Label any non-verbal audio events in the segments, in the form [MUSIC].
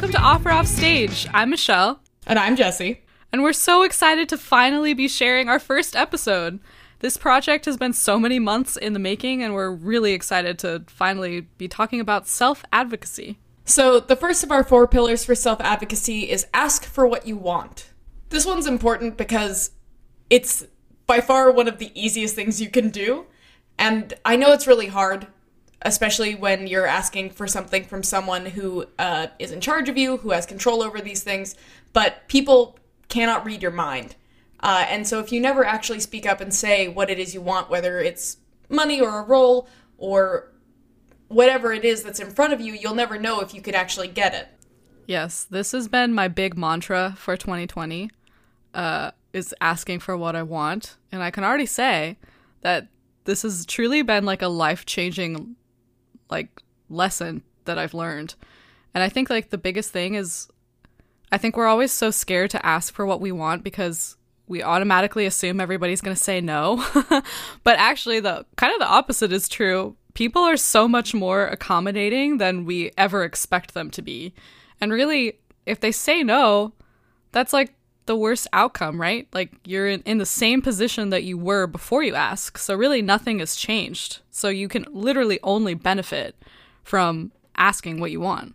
welcome to Opera Off Stage. I'm Michelle. And I'm Jesse. And we're so excited to finally be sharing our first episode. This project has been so many months in the making, and we're really excited to finally be talking about self advocacy. So, the first of our four pillars for self advocacy is ask for what you want. This one's important because it's by far one of the easiest things you can do. And I know it's really hard, especially when you're asking for something from someone who uh, is in charge of you, who has control over these things, but people cannot read your mind. Uh, and so if you never actually speak up and say what it is you want, whether it's money or a role or whatever it is that's in front of you, you'll never know if you could actually get it. Yes, this has been my big mantra for 2020. Uh, is asking for what I want, and I can already say that this has truly been like a life-changing like lesson that I've learned. And I think like the biggest thing is I think we're always so scared to ask for what we want because we automatically assume everybody's going to say no. [LAUGHS] but actually, the kind of the opposite is true. People are so much more accommodating than we ever expect them to be. And really, if they say no, that's like the worst outcome, right? Like you're in, in the same position that you were before you ask. So really, nothing has changed. So you can literally only benefit from asking what you want.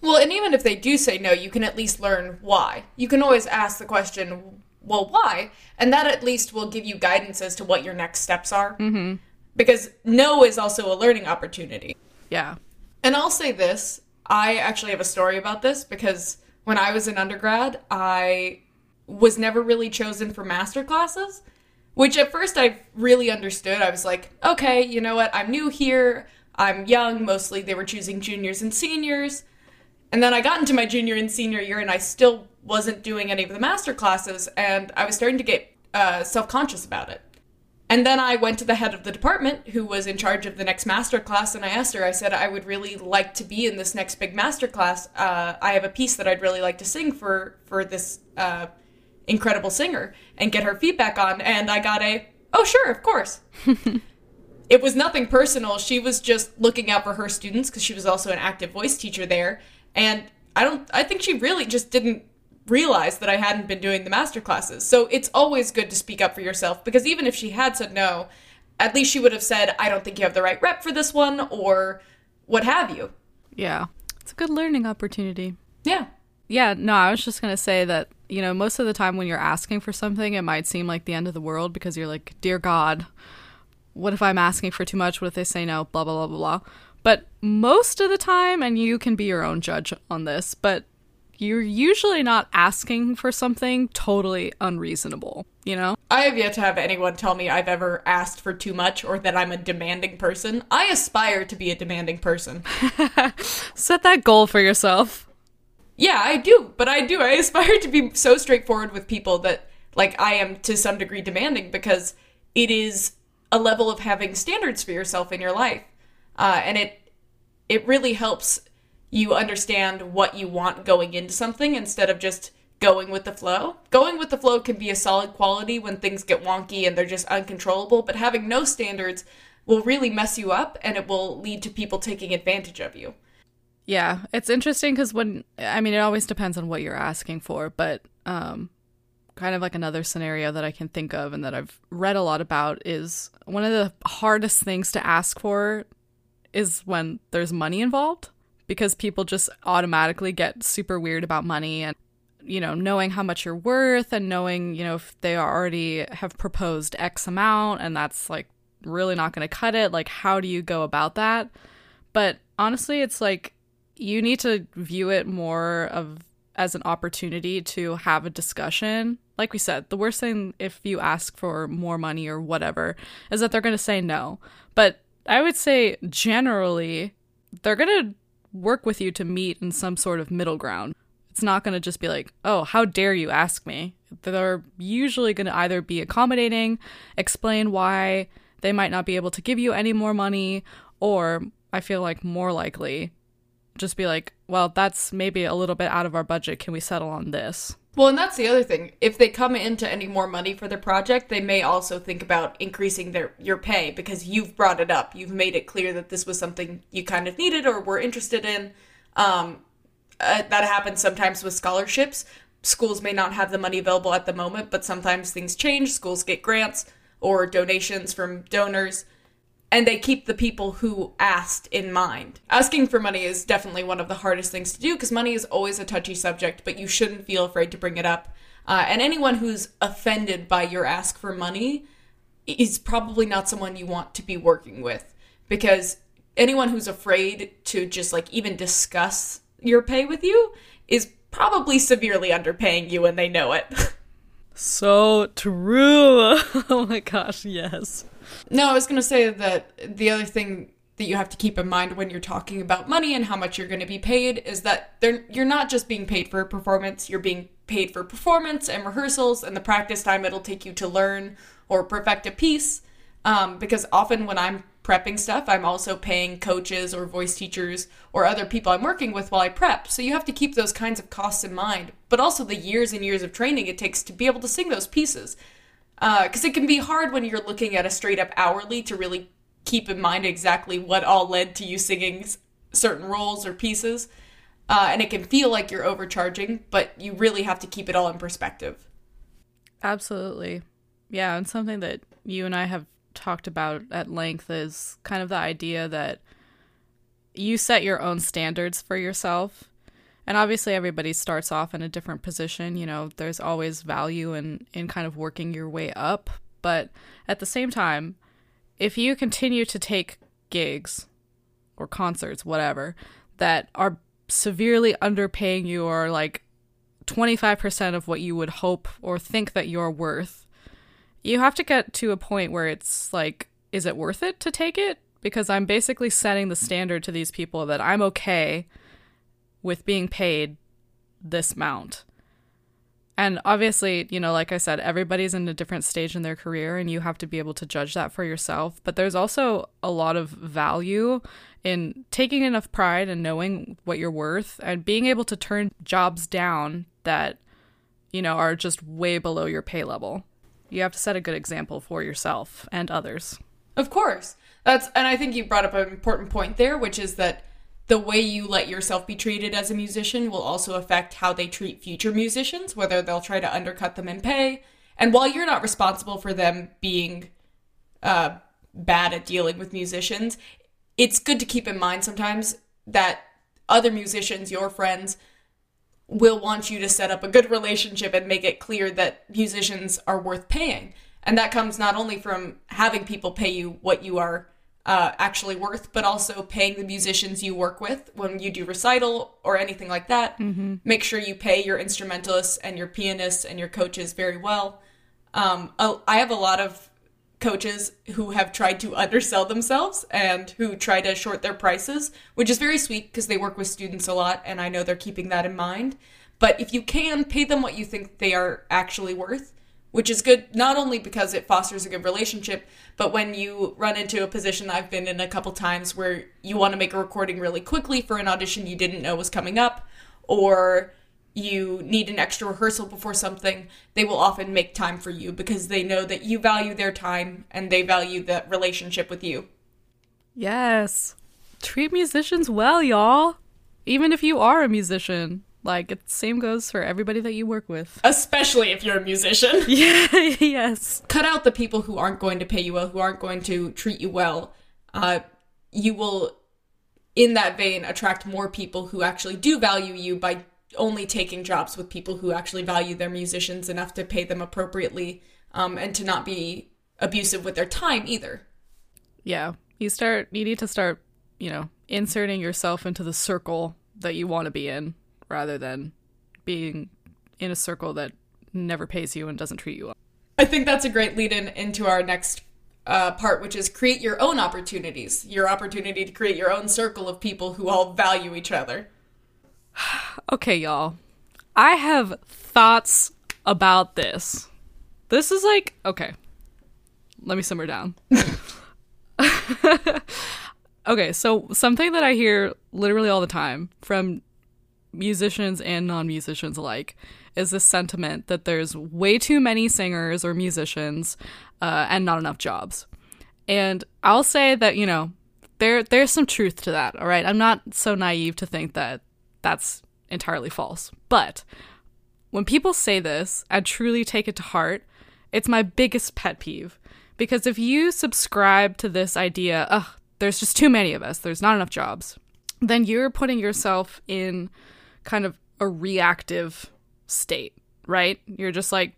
Well, and even if they do say no, you can at least learn why. You can always ask the question, well, why? And that at least will give you guidance as to what your next steps are. Mm-hmm. Because no is also a learning opportunity. Yeah. And I'll say this I actually have a story about this because when I was in undergrad, I was never really chosen for master classes, which at first I really understood. I was like, okay, you know what? I'm new here. I'm young. Mostly they were choosing juniors and seniors. And then I got into my junior and senior year and I still wasn't doing any of the master classes and I was starting to get uh, self conscious about it. And then I went to the head of the department who was in charge of the next master class and I asked her, I said, I would really like to be in this next big master class. Uh, I have a piece that I'd really like to sing for, for this uh, incredible singer and get her feedback on. And I got a, oh, sure, of course. [LAUGHS] it was nothing personal. She was just looking out for her students because she was also an active voice teacher there. And I don't, I think she really just didn't realize that I hadn't been doing the master classes. So it's always good to speak up for yourself because even if she had said no, at least she would have said, I don't think you have the right rep for this one or what have you. Yeah. It's a good learning opportunity. Yeah. Yeah, no, I was just going to say that, you know, most of the time when you're asking for something, it might seem like the end of the world because you're like, Dear God, what if I'm asking for too much? What if they say no? Blah, blah, blah, blah, blah. But most of the time, and you can be your own judge on this, but you're usually not asking for something totally unreasonable, you know? I have yet to have anyone tell me I've ever asked for too much or that I'm a demanding person. I aspire to be a demanding person. [LAUGHS] Set that goal for yourself. Yeah, I do, but I do. I aspire to be so straightforward with people that, like, I am to some degree demanding because it is a level of having standards for yourself in your life uh, and it it really helps you understand what you want going into something instead of just going with the flow. Going with the flow can be a solid quality when things get wonky and they're just uncontrollable, but having no standards will really mess you up and it will lead to people taking advantage of you. Yeah, it's interesting because when I mean, it always depends on what you're asking for, but um, kind of like another scenario that I can think of and that I've read a lot about is one of the hardest things to ask for is when there's money involved because people just automatically get super weird about money and you know knowing how much you're worth and knowing you know if they already have proposed x amount and that's like really not going to cut it like how do you go about that? But honestly it's like you need to view it more of as an opportunity to have a discussion like we said the worst thing if you ask for more money or whatever is that they're going to say no but I would say generally they're going to work with you to meet in some sort of middle ground. It's not going to just be like, oh, how dare you ask me? They're usually going to either be accommodating, explain why they might not be able to give you any more money, or I feel like more likely just be like, well, that's maybe a little bit out of our budget. Can we settle on this? Well, and that's the other thing. If they come into any more money for their project, they may also think about increasing their your pay because you've brought it up. You've made it clear that this was something you kind of needed or were interested in. Um, uh, that happens sometimes with scholarships. Schools may not have the money available at the moment, but sometimes things change. Schools get grants or donations from donors, and they keep the people who asked in mind. Asking for money is definitely one of the hardest things to do because money is always a touchy subject, but you shouldn't feel afraid to bring it up. Uh, and anyone who's offended by your ask for money is probably not someone you want to be working with because anyone who's afraid to just like even discuss your pay with you is probably severely underpaying you and they know it. [LAUGHS] so true. [LAUGHS] oh my gosh, yes. No, I was going to say that the other thing that you have to keep in mind when you're talking about money and how much you're going to be paid is that you're not just being paid for a performance, you're being paid for performance and rehearsals and the practice time it'll take you to learn or perfect a piece. Um, because often when I'm prepping stuff, I'm also paying coaches or voice teachers or other people I'm working with while I prep. So you have to keep those kinds of costs in mind, but also the years and years of training it takes to be able to sing those pieces. Because uh, it can be hard when you're looking at a straight up hourly to really keep in mind exactly what all led to you singing certain roles or pieces. Uh, and it can feel like you're overcharging, but you really have to keep it all in perspective. Absolutely. Yeah, and something that you and I have talked about at length is kind of the idea that you set your own standards for yourself. And obviously everybody starts off in a different position, you know, there's always value in in kind of working your way up, but at the same time, if you continue to take gigs or concerts, whatever, that are severely underpaying you or like 25% of what you would hope or think that you're worth, you have to get to a point where it's like, is it worth it to take it? Because I'm basically setting the standard to these people that I'm okay with being paid this amount. And obviously, you know, like I said, everybody's in a different stage in their career and you have to be able to judge that for yourself. But there's also a lot of value in taking enough pride and knowing what you're worth and being able to turn jobs down that, you know, are just way below your pay level. You have to set a good example for yourself and others. Of course. That's and I think you brought up an important point there, which is that the way you let yourself be treated as a musician will also affect how they treat future musicians, whether they'll try to undercut them in pay. And while you're not responsible for them being uh, bad at dealing with musicians, it's good to keep in mind sometimes that other musicians, your friends, will want you to set up a good relationship and make it clear that musicians are worth paying. And that comes not only from having people pay you what you are uh, actually worth, but also paying the musicians you work with when you do recital or anything like that. Mm-hmm. Make sure you pay your instrumentalists and your pianists and your coaches very well. Um, I have a lot of coaches who have tried to undersell themselves and who try to short their prices, which is very sweet because they work with students a lot and I know they're keeping that in mind. But if you can, pay them what you think they are actually worth which is good not only because it fosters a good relationship, but when you run into a position I've been in a couple times where you want to make a recording really quickly for an audition you didn't know was coming up, or you need an extra rehearsal before something, they will often make time for you because they know that you value their time and they value that relationship with you. Yes. Treat musicians well, y'all. Even if you are a musician. Like it same goes for everybody that you work with. Especially if you're a musician. [LAUGHS] Yeah, yes. Cut out the people who aren't going to pay you well, who aren't going to treat you well. Uh, you will in that vein attract more people who actually do value you by only taking jobs with people who actually value their musicians enough to pay them appropriately um, and to not be abusive with their time either. Yeah. You start you need to start, you know, inserting yourself into the circle that you want to be in rather than being in a circle that never pays you and doesn't treat you well. I think that's a great lead in into our next uh, part, which is create your own opportunities, your opportunity to create your own circle of people who all value each other. [SIGHS] okay, y'all. I have thoughts about this. This is like, okay, let me simmer down. [LAUGHS] okay, so something that I hear literally all the time from musicians and non musicians alike, is this sentiment that there's way too many singers or musicians uh, and not enough jobs. And I'll say that, you know, there there's some truth to that, all right? I'm not so naive to think that that's entirely false. But when people say this and truly take it to heart, it's my biggest pet peeve. Because if you subscribe to this idea, ugh, there's just too many of us, there's not enough jobs, then you're putting yourself in kind of a reactive state, right? You're just like,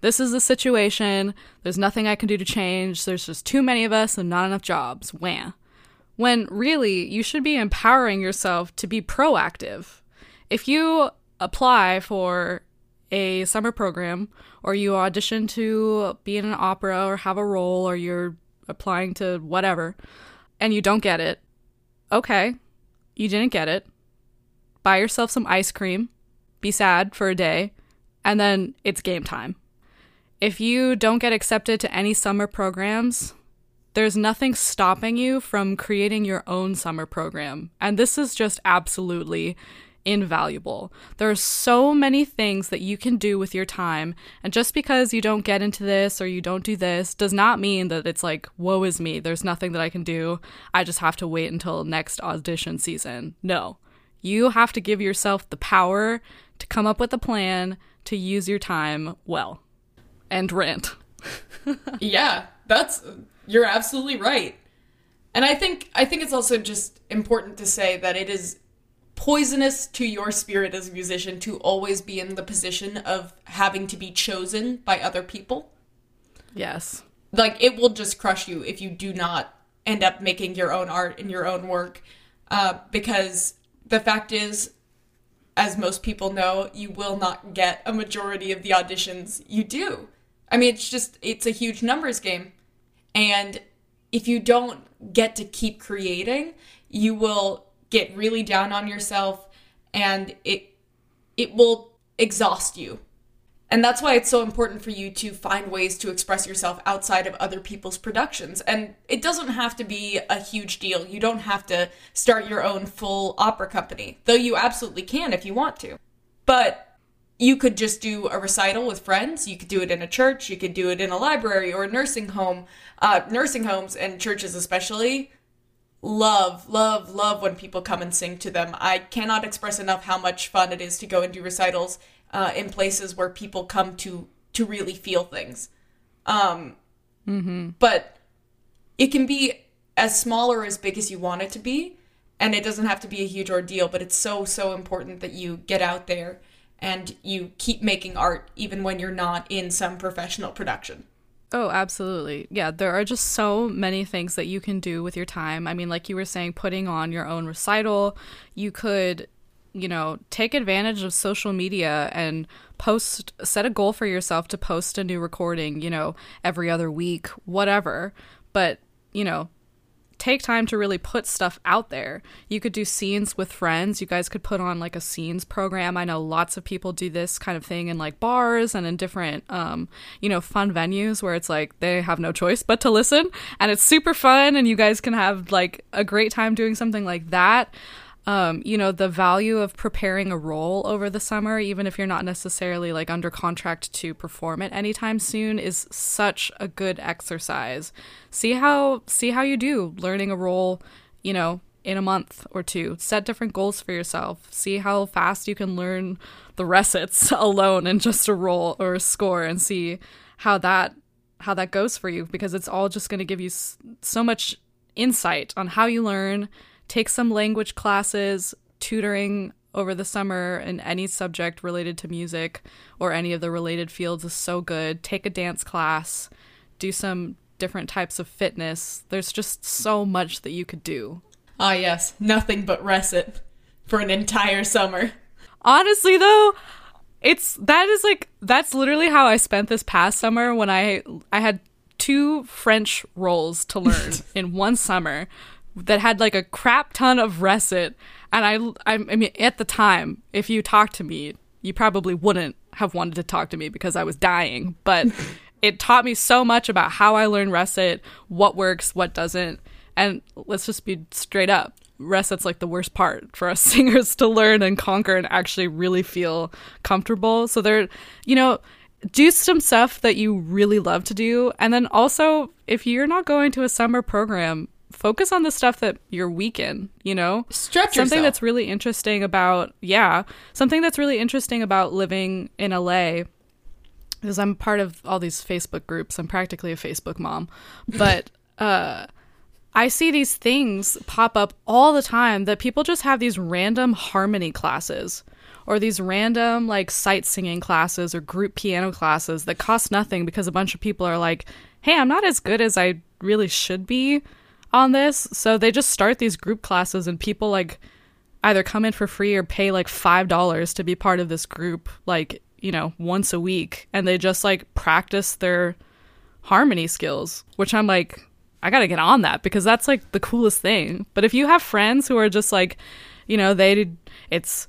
this is the situation. There's nothing I can do to change. There's just too many of us and not enough jobs. Wham. When really, you should be empowering yourself to be proactive. If you apply for a summer program or you audition to be in an opera or have a role or you're applying to whatever and you don't get it, okay, you didn't get it. Buy yourself some ice cream, be sad for a day, and then it's game time. If you don't get accepted to any summer programs, there's nothing stopping you from creating your own summer program. And this is just absolutely invaluable. There are so many things that you can do with your time, and just because you don't get into this or you don't do this does not mean that it's like, woe is me, there's nothing that I can do. I just have to wait until next audition season. No. You have to give yourself the power to come up with a plan to use your time well. And rant. [LAUGHS] yeah, that's you're absolutely right. And I think I think it's also just important to say that it is poisonous to your spirit as a musician to always be in the position of having to be chosen by other people. Yes. Like it will just crush you if you do not end up making your own art and your own work. Uh, because the fact is, as most people know, you will not get a majority of the auditions you do. I mean, it's just, it's a huge numbers game. And if you don't get to keep creating, you will get really down on yourself and it it will exhaust you. And that's why it's so important for you to find ways to express yourself outside of other people's productions. And it doesn't have to be a huge deal. You don't have to start your own full opera company, though you absolutely can if you want to. But you could just do a recital with friends. You could do it in a church. You could do it in a library or a nursing home. Uh, nursing homes and churches, especially, love, love, love when people come and sing to them. I cannot express enough how much fun it is to go and do recitals uh, in places where people come to to really feel things. Um, mm-hmm. But it can be as small or as big as you want it to be, and it doesn't have to be a huge ordeal. But it's so so important that you get out there and you keep making art even when you're not in some professional production. Oh, absolutely. Yeah, there are just so many things that you can do with your time. I mean, like you were saying, putting on your own recital, you could, you know, take advantage of social media and post, set a goal for yourself to post a new recording, you know, every other week, whatever. But, you know, take time to really put stuff out there. You could do scenes with friends. You guys could put on like a scenes program. I know lots of people do this kind of thing in like bars and in different um, you know, fun venues where it's like they have no choice but to listen and it's super fun and you guys can have like a great time doing something like that um, you know, the value of preparing a role over the summer, even if you're not necessarily like under contract to perform it anytime soon, is such a good exercise. See how see how you do learning a role, you know, in a month or two. Set different goals for yourself. See how fast you can learn the recits [LAUGHS] alone in just a role or a score, and see how that how that goes for you because it's all just going to give you so much insight on how you learn take some language classes, tutoring over the summer in any subject related to music or any of the related fields is so good. Take a dance class, do some different types of fitness. There's just so much that you could do. Ah, yes, nothing but recit for an entire summer. Honestly, though, it's that is like that's literally how I spent this past summer when I I had two French roles to learn [LAUGHS] in one summer that had like a crap ton of recit and I, I i mean at the time if you talked to me you probably wouldn't have wanted to talk to me because i was dying but [LAUGHS] it taught me so much about how i learn recit what works what doesn't and let's just be straight up recit's like the worst part for us [LAUGHS] singers to learn and conquer and actually really feel comfortable. So there you know do some stuff that you really love to do and then also if you're not going to a summer program focus on the stuff that you're weak in, you know? Stretch something yourself. that's really interesting about yeah, something that's really interesting about living in LA because I'm part of all these Facebook groups. I'm practically a Facebook mom. But [LAUGHS] uh I see these things pop up all the time that people just have these random harmony classes or these random like sight singing classes or group piano classes that cost nothing because a bunch of people are like, "Hey, I'm not as good as I really should be on this." So they just start these group classes and people like either come in for free or pay like $5 to be part of this group like, you know, once a week and they just like practice their harmony skills, which I'm like I got to get on that because that's like the coolest thing. But if you have friends who are just like, you know, they it's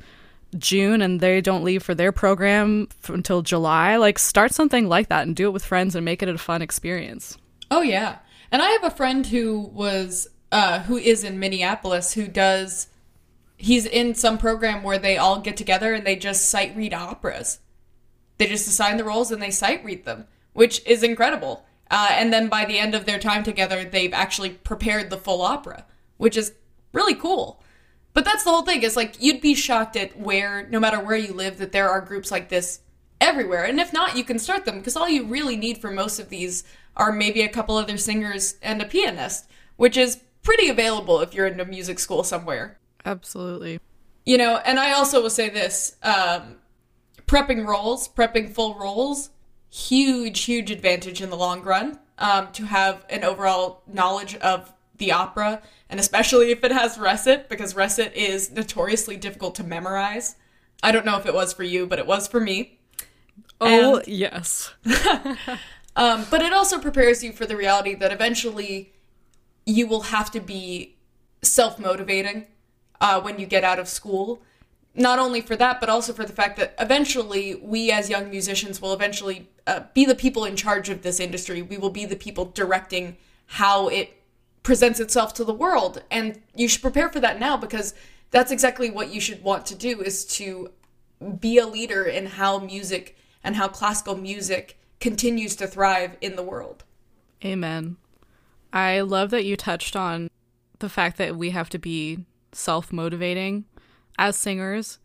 June and they don't leave for their program f- until July, like start something like that and do it with friends and make it a fun experience. Oh yeah. And I have a friend who was uh who is in Minneapolis who does he's in some program where they all get together and they just sight read operas. They just assign the roles and they sight read them, which is incredible. Uh, and then by the end of their time together, they've actually prepared the full opera, which is really cool. But that's the whole thing. Is like you'd be shocked at where, no matter where you live, that there are groups like this everywhere. And if not, you can start them because all you really need for most of these are maybe a couple other singers and a pianist, which is pretty available if you're in a music school somewhere. Absolutely. You know, and I also will say this um, prepping roles, prepping full roles, huge, huge advantage in the long run um, to have an overall knowledge of the opera, and especially if it has recit, because recit is notoriously difficult to memorize. I don't know if it was for you, but it was for me. Oh, And- yes. [LAUGHS] Um, but it also prepares you for the reality that eventually you will have to be self motivating uh, when you get out of school. Not only for that, but also for the fact that eventually we as young musicians will eventually uh, be the people in charge of this industry. We will be the people directing how it presents itself to the world. And you should prepare for that now because that's exactly what you should want to do is to be a leader in how music and how classical music continues to thrive in the world. Amen. I love that you touched on the fact that we have to be self motivating as singers.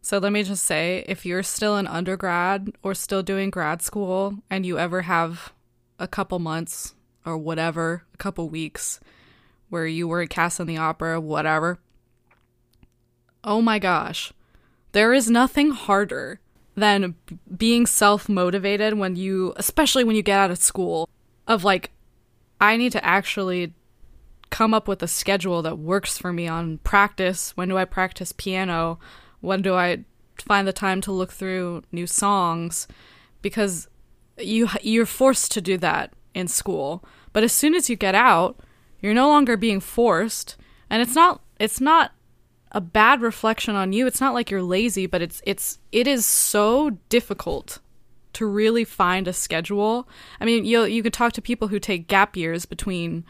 So let me just say if you're still an undergrad or still doing grad school and you ever have a couple months or whatever, a couple weeks where you were cast in the opera, whatever, oh my gosh, there is nothing harder than being self motivated when you, especially when you get out of school, of like, I need to actually come up with a schedule that works for me on practice. When do I practice piano? When do I find the time to look through new songs? Because you you're forced to do that in school. But as soon as you get out, you're no longer being forced, and it's not it's not a bad reflection on you. It's not like you're lazy, but it's it's it is so difficult to really find a schedule. I mean, you you could talk to people who take gap years between,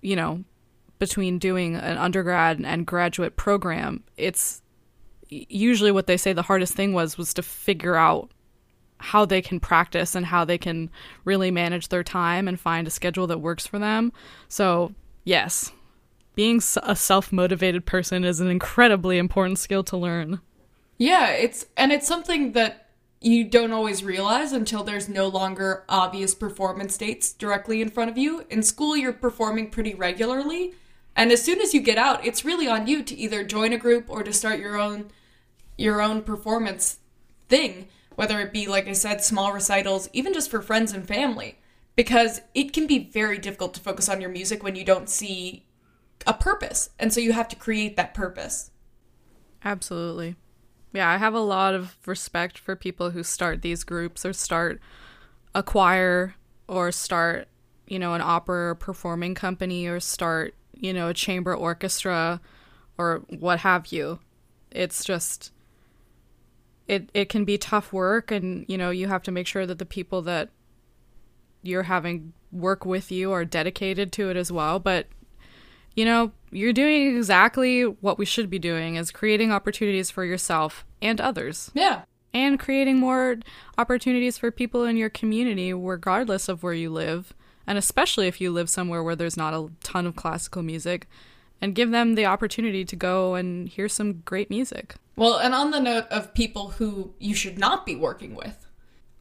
you know, between doing an undergrad and graduate program. It's usually what they say the hardest thing was was to figure out how they can practice and how they can really manage their time and find a schedule that works for them. So, yes, being a self-motivated person is an incredibly important skill to learn. Yeah, it's and it's something that you don't always realize until there's no longer obvious performance dates directly in front of you. In school, you're performing pretty regularly, and as soon as you get out, it's really on you to either join a group or to start your own your own performance thing, whether it be like I said small recitals, even just for friends and family, because it can be very difficult to focus on your music when you don't see a purpose. And so you have to create that purpose. Absolutely. Yeah, I have a lot of respect for people who start these groups or start a choir or start, you know, an opera or performing company or start, you know, a chamber orchestra or what have you. It's just it it can be tough work and, you know, you have to make sure that the people that you're having work with you are dedicated to it as well, but you know, you're doing exactly what we should be doing is creating opportunities for yourself and others Yeah. and creating more opportunities for people in your community regardless of where you live and especially if you live somewhere where there's not a ton of classical music, and give them the opportunity to go and hear some great music. Well, and on the note of people who you should not be working with,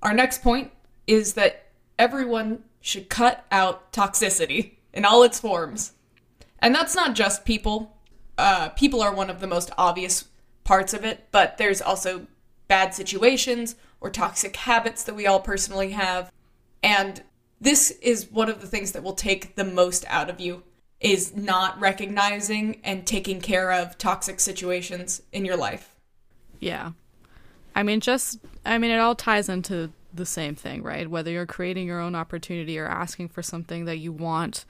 our next point is that everyone should cut out toxicity in all its forms. And that's not just people. Uh, people are one of the most obvious parts of it, but there's also bad situations or toxic habits that we all personally have. And this is one of the things that will take the most out of you is not recognizing and taking care of toxic situations in your life. Yeah. I mean, just, I mean, it all ties into the same thing, right? Whether you're creating your own opportunity or asking for something that you want,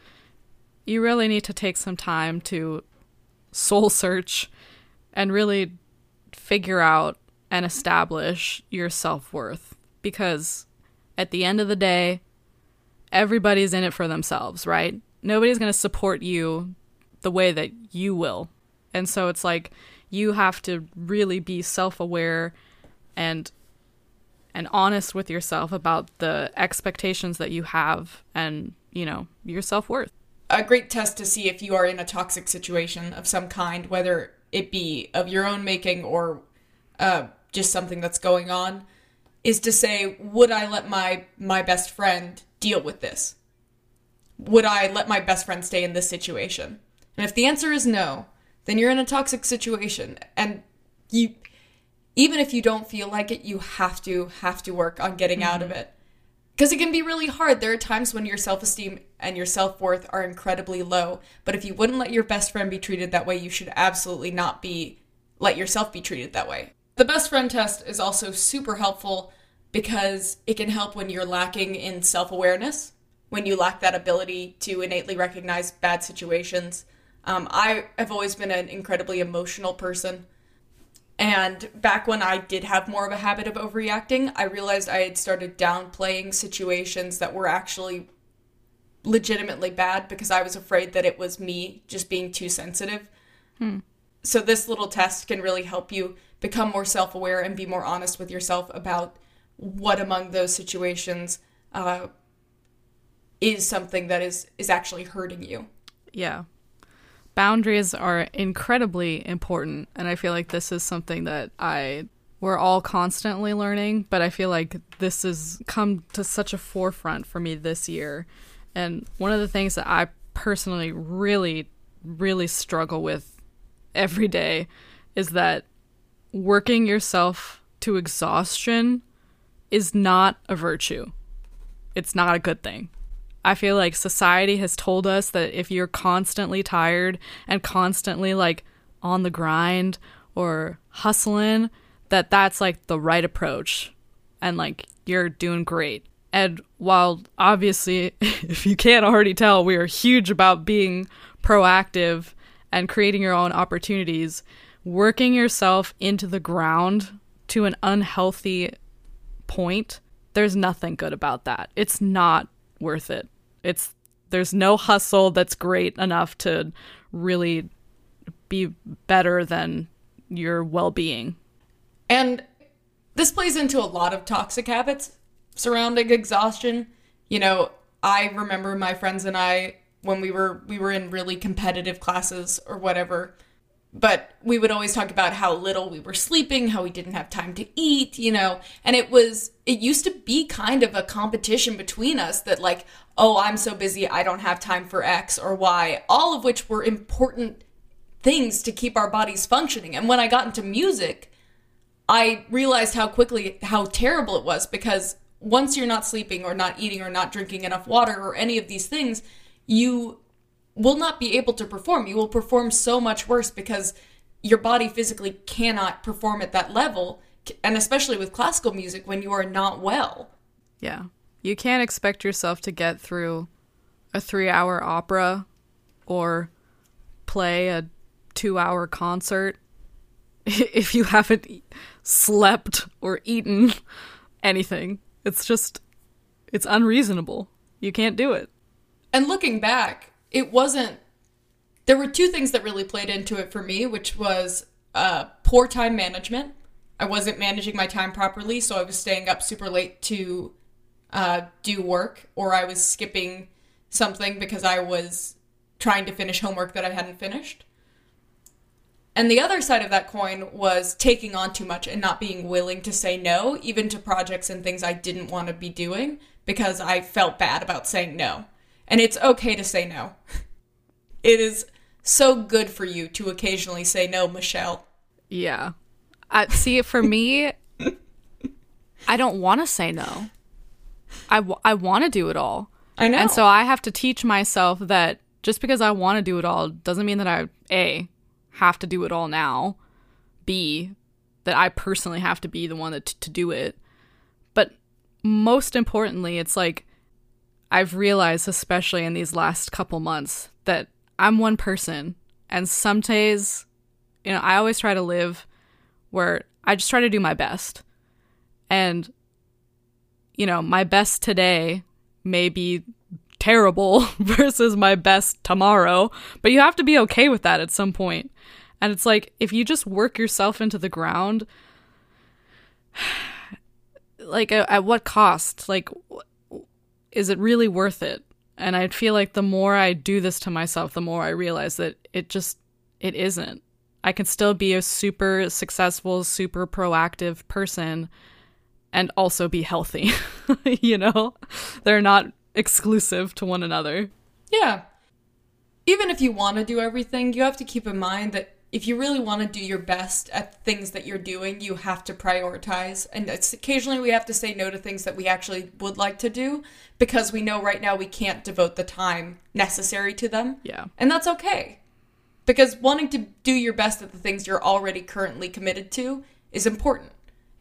you really need to take some time to soul search and really figure out and establish your self worth. Because at the end of the day, everybody's in it for themselves, right? nobody's going to support you the way that you will. And so it's like you have to really be self-aware and and honest with yourself about the expectations that you have and, you know, your self-worth. A great test to see if you are in a toxic situation of some kind, whether it be of your own making or uh, just something that's going on, is to say, would I let my my best friend deal with this? would I let my best friend stay in this situation? And if the answer is no, then you're in a toxic situation and you even if you don't feel like it, you have to have to work on getting mm-hmm. out of mm-hmm. it. Cuz it can be really hard. There are times when your self-esteem and your self-worth are incredibly low, but if you wouldn't let your best friend be treated that way, you should absolutely not be let yourself be treated that way. The best friend test is also super helpful because it can help when you're lacking in self-awareness when you lack that ability to innately recognize bad situations. Um, I have always been an incredibly emotional person. And back when I did have more of a habit of overreacting, I realized I had started downplaying situations that were actually legitimately bad because I was afraid that it was me just being too sensitive. Hmm. So, this little test can really help you become more self aware and be more honest with yourself about what among those situations uh, is something that is is actually hurting you. Yeah. Boundaries are incredibly important and I feel like this is something that I we're all constantly learning, but I feel like this has come to such a forefront for me this year. And one of the things that I personally really really struggle with every day is that working yourself to exhaustion is not a virtue. It's not a good thing. I feel like society has told us that if you're constantly tired and constantly like on the grind or hustling, that that's like the right approach and like you're doing great. And while obviously, [LAUGHS] if you can't already tell, we are huge about being proactive and creating your own opportunities, working yourself into the ground to an unhealthy point, there's nothing good about that. It's not worth it. It's there's no hustle that's great enough to really be better than your well-being. And this plays into a lot of toxic habits surrounding exhaustion. You know, I remember my friends and I when we were we were in really competitive classes or whatever but we would always talk about how little we were sleeping, how we didn't have time to eat, you know. And it was, it used to be kind of a competition between us that, like, oh, I'm so busy, I don't have time for X or Y, all of which were important things to keep our bodies functioning. And when I got into music, I realized how quickly, how terrible it was because once you're not sleeping or not eating or not drinking enough water or any of these things, you will not be able to perform. You will perform so much worse because your body physically cannot perform at that level, and especially with classical music when you are not well. Yeah. You can't expect yourself to get through a three hour opera or play a two hour concert [LAUGHS] if you haven't slept or eaten anything. It's just, it's unreasonable. You can't do it. And looking back, it wasn't there were two things that really played into it for me, which was uh, poor time management. I wasn't managing my time properly, so I was staying up super late to uh, do work, or I was skipping something because I was trying to finish homework that I hadn't finished. And the other side of that coin was taking on too much and not being willing to say no, even to projects and things I didn't want to be doing because I felt bad about saying no. And it's okay to say no. [LAUGHS] It is so good for you to occasionally say no, Michelle. Yeah. I see for me I don't want to say no. I, w- I want to do it all. I know. And so I have to teach myself that just because I want to do it all doesn't mean that I A have to do it all now. B that I personally have to be the one that t- to do it. But most importantly, it's like I've realized especially in these last couple months that I'm one person and some days you know, I always try to live where I just try to do my best. And you know, my best today may be terrible [LAUGHS] versus my best tomorrow, but you have to be okay with that at some point. And it's like if you just work yourself into the ground, [SIGHS] like at, at what cost? Like, is it really worth it? And I feel like the more I do this to myself, the more I realize that it just it isn't. I can still be a super successful, super proactive person and also be healthy. [LAUGHS] you know? They're not exclusive to one another. Yeah. Even if you want to do everything, you have to keep in mind that if you really want to do your best at things that you're doing, you have to prioritize. And it's occasionally we have to say no to things that we actually would like to do because we know right now we can't devote the time necessary to them. Yeah. And that's okay. Because wanting to do your best at the things you're already currently committed to is important.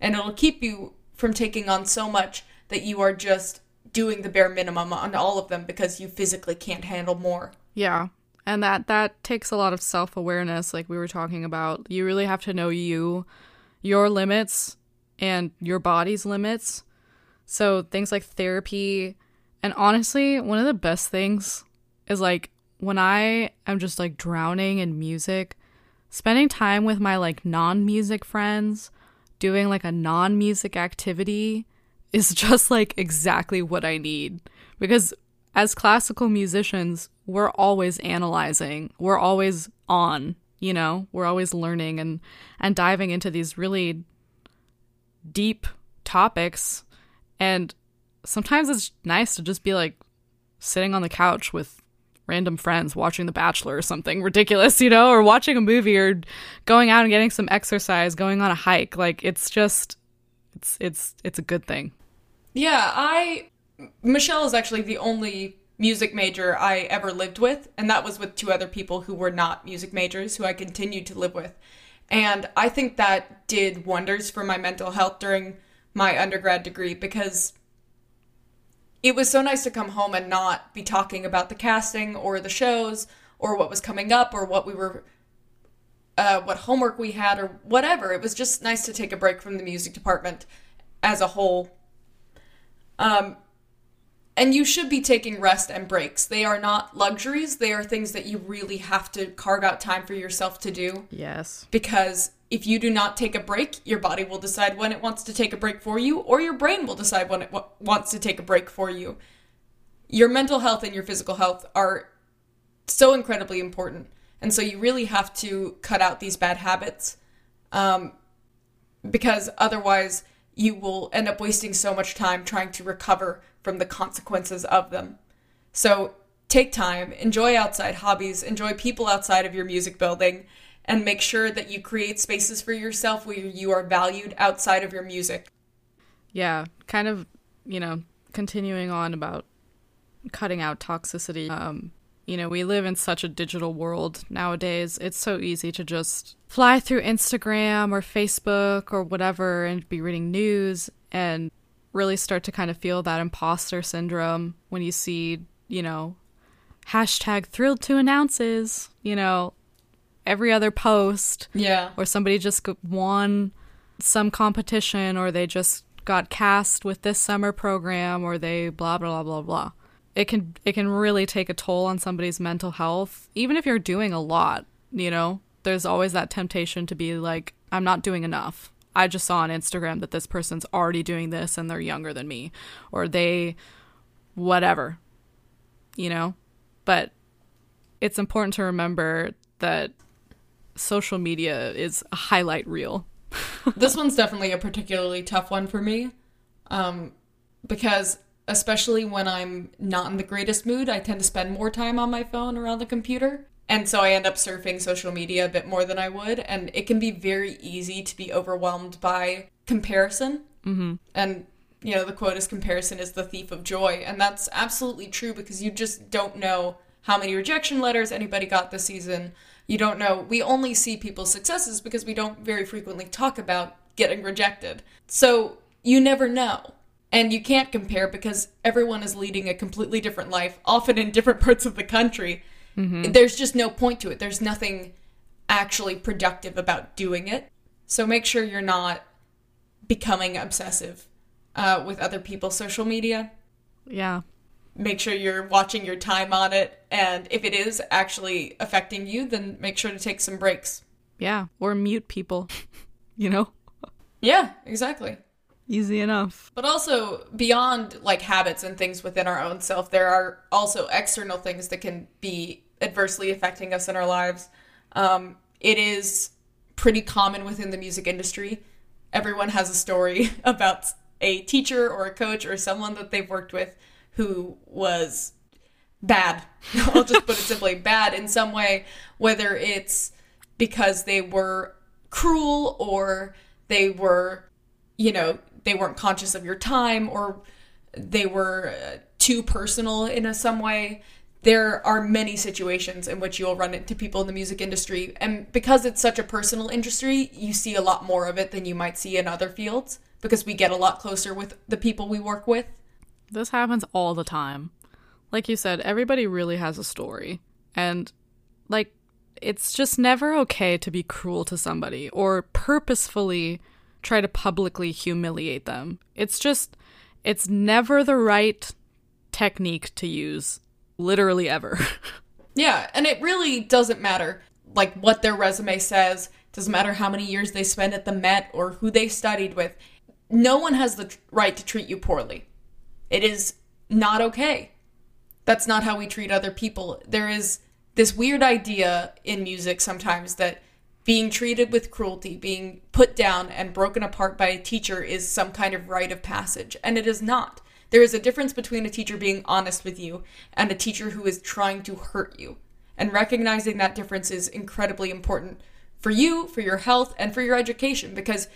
And it'll keep you from taking on so much that you are just doing the bare minimum on all of them because you physically can't handle more. Yeah. And that that takes a lot of self-awareness like we were talking about. You really have to know you, your limits and your body's limits. So things like therapy and honestly, one of the best things is like when I am just like drowning in music, spending time with my like non-music friends, doing like a non-music activity is [LAUGHS] just like exactly what I need because as classical musicians, we're always analyzing. We're always on, you know, we're always learning and and diving into these really deep topics and sometimes it's nice to just be like sitting on the couch with random friends watching The Bachelor or something [LAUGHS] ridiculous, you know, or watching a movie or going out and getting some exercise, going on a hike. Like it's just it's it's it's a good thing. Yeah, I Michelle is actually the only music major I ever lived with, and that was with two other people who were not music majors who I continued to live with. And I think that did wonders for my mental health during my undergrad degree because it was so nice to come home and not be talking about the casting or the shows or what was coming up or what we were uh, what homework we had or whatever. It was just nice to take a break from the music department as a whole. Um, and you should be taking rest and breaks. They are not luxuries, they are things that you really have to carve out time for yourself to do. Yes. Because if you do not take a break, your body will decide when it wants to take a break for you, or your brain will decide when it w- wants to take a break for you. Your mental health and your physical health are so incredibly important. And so you really have to cut out these bad habits um, because otherwise you will end up wasting so much time trying to recover from the consequences of them. So take time, enjoy outside hobbies, enjoy people outside of your music building, and make sure that you create spaces for yourself where you are valued outside of your music. Yeah, kind of, you know, continuing on about cutting out toxicity. Um, you know, we live in such a digital world nowadays. It's so easy to just fly through Instagram or Facebook or whatever and be reading news and really start to kind of feel that imposter syndrome when you see, you know, hashtag thrilled to announces, you know, every other post. Yeah. Or somebody just won some competition or they just got cast with this summer program or they blah blah blah blah blah. It can it can really take a toll on somebody's mental health even if you're doing a lot, you know. There's always that temptation to be like I'm not doing enough. I just saw on Instagram that this person's already doing this and they're younger than me or they whatever. you know? But it's important to remember that social media is a highlight reel. [LAUGHS] this one's definitely a particularly tough one for me. Um, because especially when I'm not in the greatest mood, I tend to spend more time on my phone or on the computer. And so I end up surfing social media a bit more than I would. And it can be very easy to be overwhelmed by comparison. Mm-hmm. And, you know, the quote is comparison is the thief of joy. And that's absolutely true because you just don't know how many rejection letters anybody got this season. You don't know. We only see people's successes because we don't very frequently talk about getting rejected. So you never know. And you can't compare because everyone is leading a completely different life, often in different [LAUGHS] parts of the country. Mm-hmm. There's just no point to it. There's nothing actually productive about doing it. So make sure you're not becoming obsessive uh, with other people's social media. Yeah. Make sure you're watching your time on it. And if it is actually affecting you, then make sure to take some breaks. Yeah. Or mute people, [LAUGHS] you know? Yeah, exactly. Easy enough. But also, beyond like habits and things within our own self, there are also external things that can be adversely affecting us in our lives. Um, it is pretty common within the music industry. Everyone has a story [LAUGHS] about a teacher or a coach or someone that they've worked with who was bad. [LAUGHS] I'll just put it simply bad in some way, whether it's because they were cruel or they were, you know, they weren't conscious of your time or they were uh, too personal in a, some way. There are many situations in which you'll run into people in the music industry and because it's such a personal industry you see a lot more of it than you might see in other fields because we get a lot closer with the people we work with. This happens all the time. Like you said everybody really has a story. And like it's just never okay to be cruel to somebody or purposefully try to publicly humiliate them. It's just, it's never the right technique to use, literally ever. [LAUGHS] yeah, and it really doesn't matter, like, what their resume says, doesn't matter how many years they spent at the Met or who they studied with. No one has the right to treat you poorly. It is not okay. That's not how we treat other people. There is this weird idea in music sometimes that being treated with cruelty, being put down and broken apart by a teacher is some kind of rite of passage, and it is not. There is a difference between a teacher being honest with you and a teacher who is trying to hurt you. And recognizing that difference is incredibly important for you, for your health, and for your education because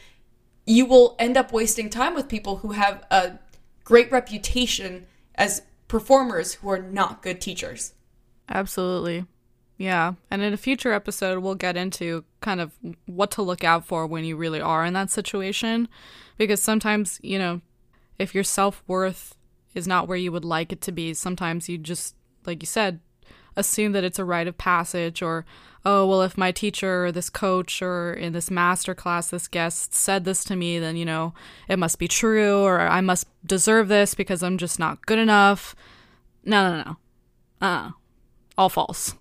you will end up wasting time with people who have a great reputation as performers who are not good teachers. Absolutely. Yeah. And in a future episode, we'll get into kind of what to look out for when you really are in that situation. Because sometimes, you know, if your self worth is not where you would like it to be, sometimes you just, like you said, assume that it's a rite of passage or, oh, well, if my teacher or this coach or in this master class, this guest said this to me, then, you know, it must be true or I must deserve this because I'm just not good enough. No, no, no. Uh All false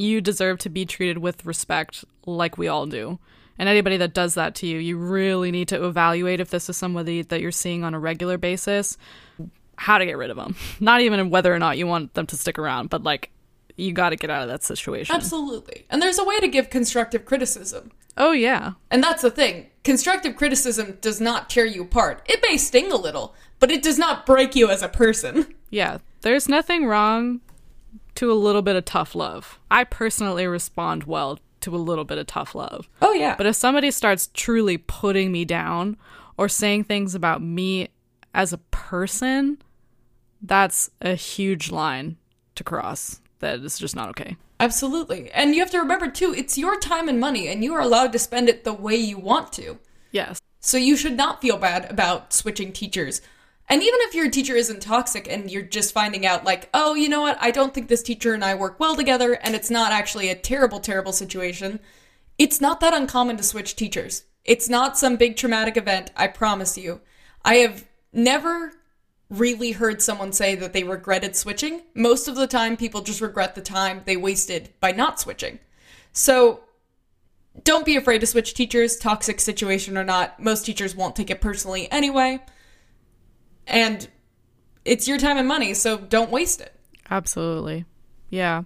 you deserve to be treated with respect like we all do. And anybody that does that to you, you really need to evaluate if this is somebody that you're seeing on a regular basis, how to get rid of them. [LAUGHS] Not even whether or not you want them to stick around, but like you got to get out of that situation. Absolutely. And there's a way to give constructive criticism. Oh, yeah. And that's the thing. Constructive criticism does not tear you apart. It may sting a little, but it does not break you as a person. Yeah. There's nothing wrong to a little bit of tough love. I personally respond well to a little bit of tough love. Oh, yeah. But if somebody starts truly putting me down or saying things about me as a person, that's a huge line to cross. That is just not okay. Absolutely. And you have to remember, too, it's your time and money, and you are allowed to spend it the way you want to. Yes. So you should not feel bad about switching teachers and even if your teacher isn't toxic and you're just finding out, like, oh, you know what, I don't think this teacher and I work well together, and it's not actually a terrible, terrible situation, it's not that uncommon to switch teachers. It's not some big traumatic event, I promise you. I have never really heard someone say that they regretted switching. Most of the time, people just regret the time they wasted by not switching. So, don't be afraid to switch teachers, toxic situation or not. Most teachers won't take it personally anyway. And it's your time and money, so don't waste it. Absolutely. Yeah.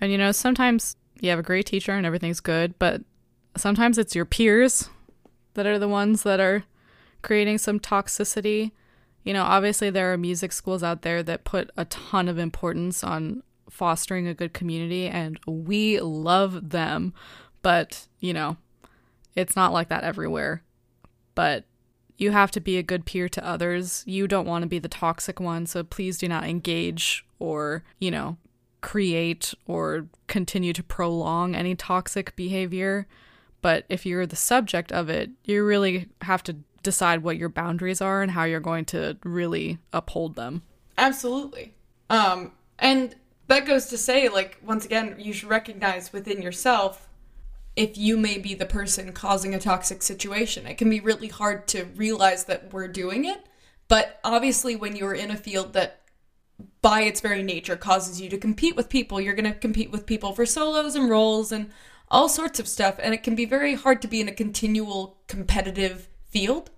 And you know, sometimes you have a great teacher and everything's good, but sometimes it's your peers that are the ones that are creating some toxicity. You know, obviously there are music schools out there that put a ton of importance on fostering a good community and we love them, but, you know, it's not like that everywhere. But you have to be a good peer to others. You don't want to be the toxic one, so please do not engage or, you know, create or continue to prolong any toxic behavior. But if you're the subject of it, you really have to decide what your boundaries are and how you're going to really uphold them. Absolutely. Um, and that goes to say, like, once again, you should recognize within yourself if you may be the person causing a toxic situation. It can be really hard to realize that we're doing it, but obviously, when you're in a field that by its very nature causes you to compete with people, you're going to compete with people for solos and roles and all sorts of stuff, and it can be very hard to be in a continual competitive field.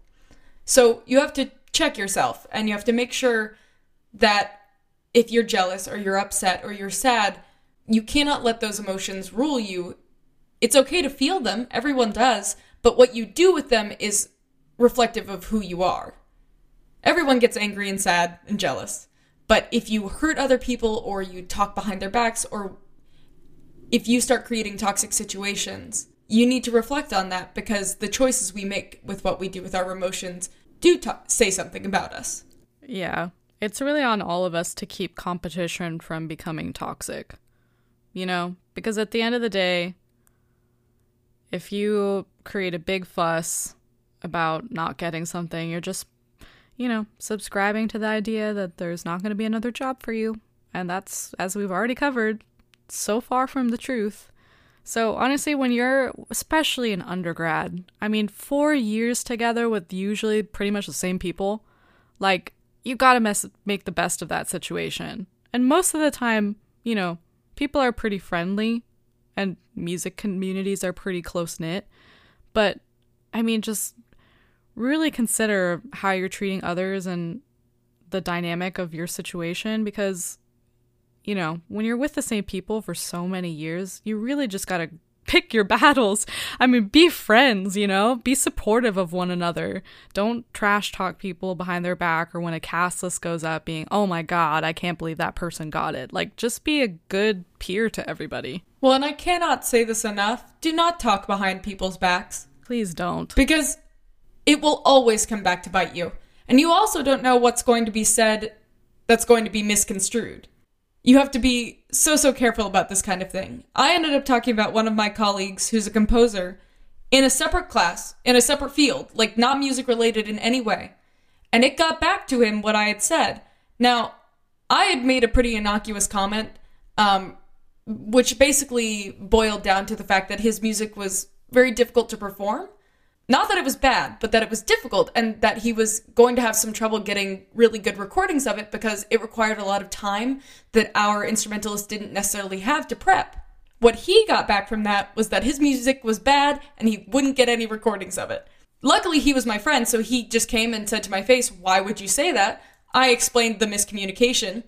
So, you have to check yourself and you have to make sure that if you're jealous or you're upset or you're sad, you cannot let those emotions rule you it's okay to feel them, everyone does, but what you do with them is reflective of who you are. Everyone gets angry and sad and jealous. But if you hurt other people or you talk behind their backs or if you start creating toxic situations, you need to reflect on that because the choices we make with what we do with our emotions do t- say something about us. Yeah. It's really on all of us to keep competition from becoming toxic. You know, because at the end of the day, if you create a big fuss about not getting something, you're just, you know, subscribing to the idea that there's not going to be another job for you. And that's, as we've already covered, so far from the truth. So, honestly, when you're, especially an undergrad, I mean, four years together with usually pretty much the same people, like, you gotta mess, make the best of that situation. And most of the time, you know, people are pretty friendly and music communities are pretty close knit. But I mean, just really consider how you're treating others and the dynamic of your situation because, you know, when you're with the same people for so many years, you really just gotta [LAUGHS] pick your battles. I mean, be friends, you know? Be supportive of one another. Don't trash talk people behind their back or when a cast list goes up being, oh my god, I can't believe that person got it. Like, just be a good peer to everybody. Well, and I cannot say this enough do not talk behind people's backs. Please don't. Because it will always come back to bite you. And you also don't know what's going to be said that's going to be misconstrued you have to be so, so careful about this kind of thing. I ended up talking about one of my colleagues who's a composer in a separate class, in a separate field, like not music related in any way. And it got back to him what I had said. Now, I had made a pretty innocuous comment, um, which basically boiled down to the fact that his music was very difficult to perform. Not that it was bad, but that it was difficult and that he was going to have some trouble getting really good recordings of it because it required a lot of time that our instrumentalists didn't necessarily have to prep. What he got back from that was that his music was bad and he wouldn't get any recordings of it. Luckily, he was my friend, so he just came and said to my face, Why would you say that? I explained the miscommunication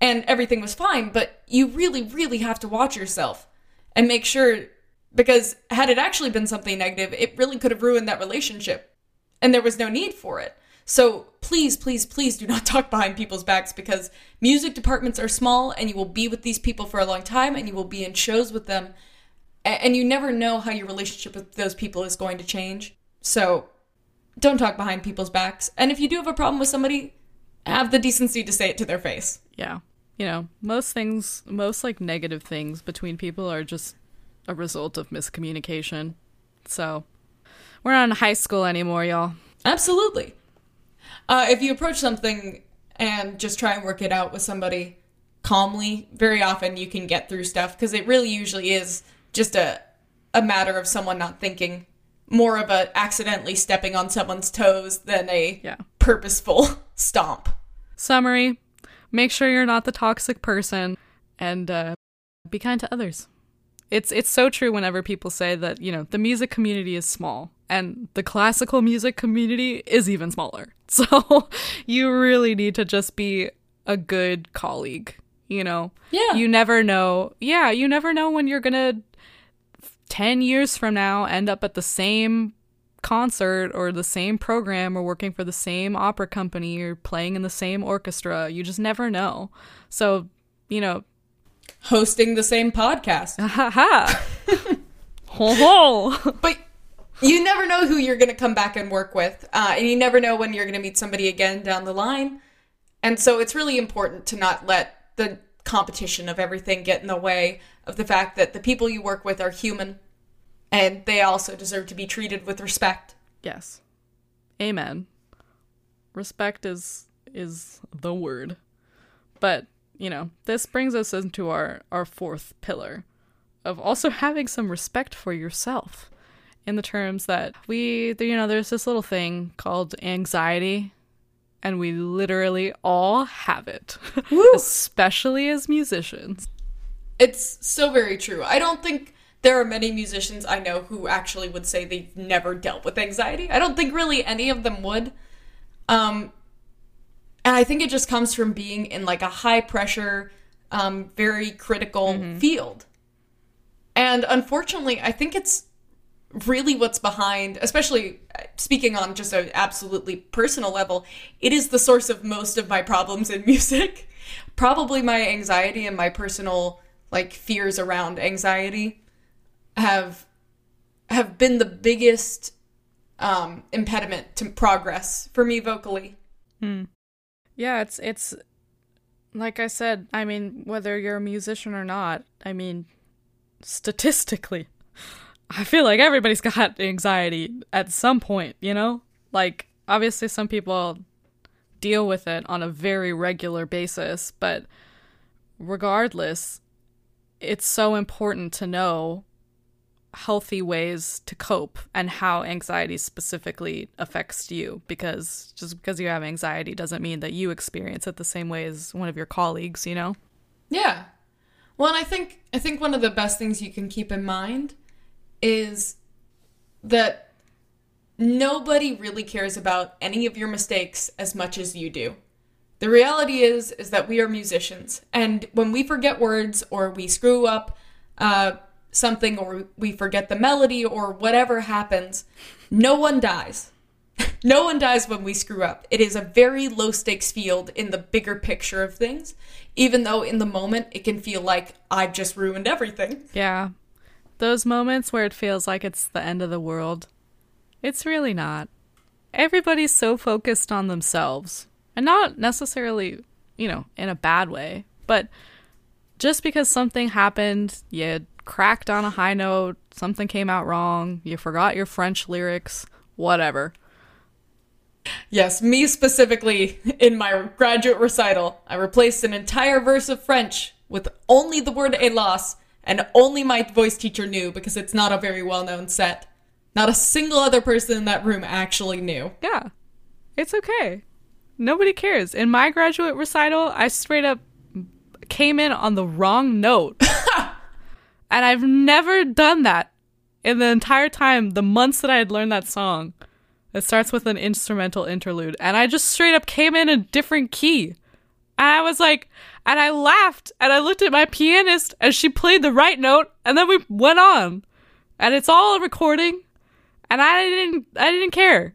and everything was fine, but you really, really have to watch yourself and make sure because had it actually been something negative, it really could have ruined that relationship. And there was no need for it. So please, please, please do not [LAUGHS] talk behind people's backs because music departments are small and you will be with these people for a long time and you will be in shows with them. And you never know how your relationship with those people is going to change. So don't talk behind people's backs. And if you do have a problem with somebody, have the decency to say it to their face. Yeah. You know, most things, most like negative things between people are just a result of miscommunication. So, we're not in high school anymore, y'all. Absolutely. Uh, if you approach something and just try and work it out with somebody calmly, very often you can get through stuff because it really usually is just a a matter of someone not thinking, more of a accidentally stepping on someone's toes than a yeah. purposeful [LAUGHS] stomp. Summary: Make sure you're not the toxic person, and uh, be kind to others. It's it's so true whenever people say that, you know, the music community is small and the classical music community is even smaller. [LAUGHS] So you really need to just be a good colleague. You know, Yeah. you never know. Yeah, you never know when you're gonna, ten years from now, end up at the same concert or the same program or working for the same opera company or playing in the same orchestra. You just never know. So, you know, Hosting the same podcast. ha ha. [LAUGHS] ho ho. But you never know who you're going to come back and work with. Uh, and you never know when you're going to meet somebody again down the line. And so it's really important to not let the competition of everything get in the way of the fact that the people you work with are human and they also deserve to be treated with respect. Yes. Amen. Respect is is the word. But, you know, this brings us into our our fourth pillar of also having some respect for yourself in the terms that we you know, there's this little thing called anxiety and we literally all have it, [LAUGHS] especially as musicians. It's so very true. I don't think there are many musicians I know who actually would say they've never dealt with anxiety. I don't think really any of them would. Um, and I think it just comes from being in like a high pressure, um, very critical field. And unfortunately, I think it's really what's behind, especially uh, speaking on just an absolutely personal level, it is the source of most of my problems in [LAUGHS] music. Probably my anxiety and my personal like fears around anxiety have have been the biggest um, impediment to progress for me vocally. Yeah, it's it's like I said, I mean, whether you're a musician or not, I mean, statistically, I feel like everybody's got anxiety at some point, you know? Like obviously some people deal with it on a very regular basis, but regardless, it's so important to know healthy ways to cope and how anxiety specifically affects you because just because you have anxiety doesn't mean that you experience it the same way as one of your colleagues, you know? Yeah. Well, and I think I think one of the best things you can keep in mind is that nobody really cares about any of your mistakes as much as you do. The reality is is that we are musicians, and when we forget words or we screw up uh, something or we forget the melody or whatever happens, no one dies. [LAUGHS] no one dies when we screw up. It is a very low stakes field in the bigger picture of things, even though in the moment it can feel like I've just ruined everything. Yeah. Those moments where it feels like it's the end of the world, it's really not. Everybody's so focused on themselves, and not necessarily, you know, in a bad way, but just because something happened, you cracked on a high note, something came out wrong, you forgot your French lyrics, whatever. Yes, me specifically in my graduate recital, I replaced an entire verse of French with only the word hélas, and only my voice teacher knew because it's not a very well known set. Not a single other person in that room actually knew. Yeah. It's okay. Nobody cares. In my graduate recital, I straight up came in on the wrong note. [LAUGHS] and I've never done that in the entire time, the months that I had learned that song. It starts with an instrumental interlude. And I just straight up came in a different key. And I was like, and I laughed and I looked at my pianist and she played the right note and then we went on. And it's all a recording. And I didn't, I didn't care